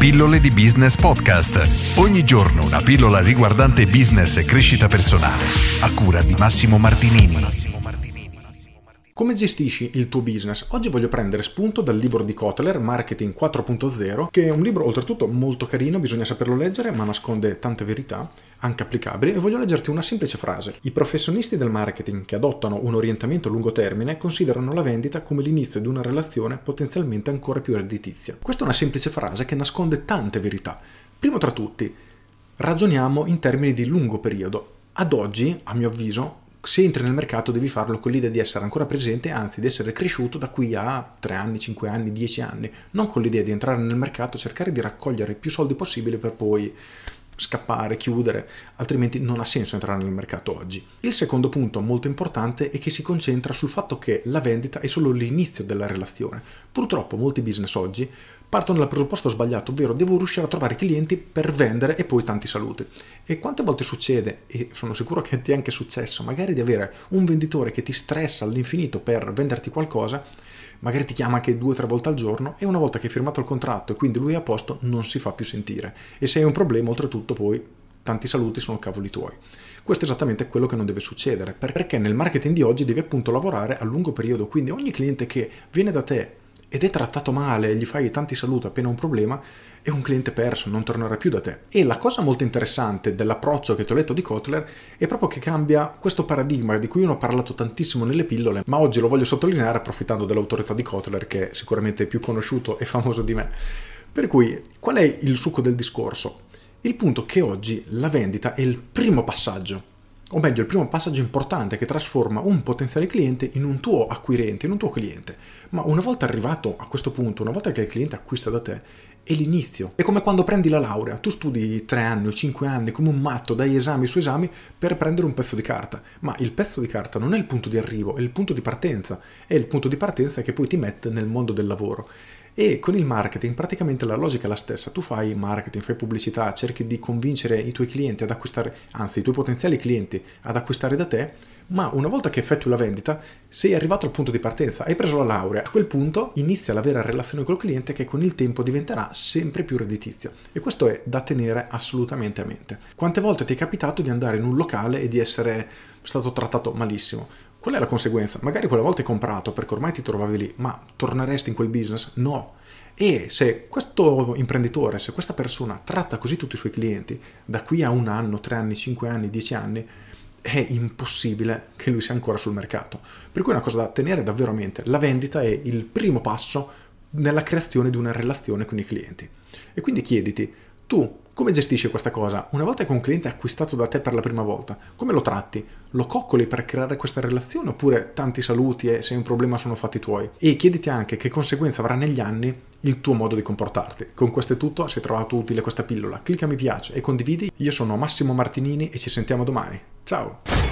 Pillole di Business Podcast. Ogni giorno una pillola riguardante business e crescita personale. A cura di Massimo Martinini. Come gestisci il tuo business? Oggi voglio prendere spunto dal libro di Kotler, Marketing 4.0, che è un libro oltretutto molto carino, bisogna saperlo leggere, ma nasconde tante verità, anche applicabili, e voglio leggerti una semplice frase. I professionisti del marketing che adottano un orientamento a lungo termine considerano la vendita come l'inizio di una relazione potenzialmente ancora più redditizia. Questa è una semplice frase che nasconde tante verità. Primo tra tutti, ragioniamo in termini di lungo periodo. Ad oggi, a mio avviso, se entri nel mercato devi farlo con l'idea di essere ancora presente, anzi di essere cresciuto da qui a 3 anni, 5 anni, 10 anni, non con l'idea di entrare nel mercato, cercare di raccogliere più soldi possibile per poi scappare, chiudere, altrimenti non ha senso entrare nel mercato oggi. Il secondo punto molto importante è che si concentra sul fatto che la vendita è solo l'inizio della relazione. Purtroppo molti business oggi partono dal presupposto sbagliato, ovvero devo riuscire a trovare clienti per vendere e poi tanti saluti. E quante volte succede, e sono sicuro che ti è anche successo, magari di avere un venditore che ti stressa all'infinito per venderti qualcosa, magari ti chiama anche due o tre volte al giorno e una volta che hai firmato il contratto e quindi lui è a posto non si fa più sentire. E se hai un problema oltretutto poi tanti saluti sono cavoli tuoi. Questo è esattamente quello che non deve succedere, perché nel marketing di oggi devi appunto lavorare a lungo periodo, quindi ogni cliente che viene da te ed è trattato male, gli fai tanti saluti appena un problema, è un cliente perso, non tornerà più da te. E la cosa molto interessante dell'approccio che ti ho letto di Kotler è proprio che cambia questo paradigma di cui io ho parlato tantissimo nelle pillole, ma oggi lo voglio sottolineare approfittando dell'autorità di Kotler, che è sicuramente più conosciuto e famoso di me. Per cui, qual è il succo del discorso? Il punto è che oggi la vendita è il primo passaggio o meglio il primo passaggio importante che trasforma un potenziale cliente in un tuo acquirente, in un tuo cliente. Ma una volta arrivato a questo punto, una volta che il cliente acquista da te, è l'inizio. È come quando prendi la laurea, tu studi tre anni o cinque anni come un matto, dai esami su esami per prendere un pezzo di carta, ma il pezzo di carta non è il punto di arrivo, è il punto di partenza, è il punto di partenza che poi ti mette nel mondo del lavoro. E con il marketing praticamente la logica è la stessa. Tu fai marketing, fai pubblicità, cerchi di convincere i tuoi clienti ad acquistare, anzi i tuoi potenziali clienti ad acquistare da te, ma una volta che effettui la vendita sei arrivato al punto di partenza, hai preso la laurea, a quel punto inizia la vera relazione col cliente che con il tempo diventerà sempre più redditizia. E questo è da tenere assolutamente a mente. Quante volte ti è capitato di andare in un locale e di essere stato trattato malissimo? Qual è la conseguenza? Magari quella volta hai comprato perché ormai ti trovavi lì, ma torneresti in quel business? No. E se questo imprenditore, se questa persona tratta così tutti i suoi clienti, da qui a un anno, tre anni, cinque anni, dieci anni, è impossibile che lui sia ancora sul mercato. Per cui è una cosa da tenere davvero a mente. La vendita è il primo passo nella creazione di una relazione con i clienti. E quindi chiediti, tu come gestisci questa cosa? Una volta che un cliente è acquistato da te per la prima volta, come lo tratti? Lo coccoli per creare questa relazione oppure tanti saluti e se hai un problema sono fatti tuoi? E chiediti anche che conseguenza avrà negli anni il tuo modo di comportarti. Con questo è tutto, se hai trovato utile questa pillola, clicca mi piace e condividi. Io sono Massimo Martinini e ci sentiamo domani. Ciao!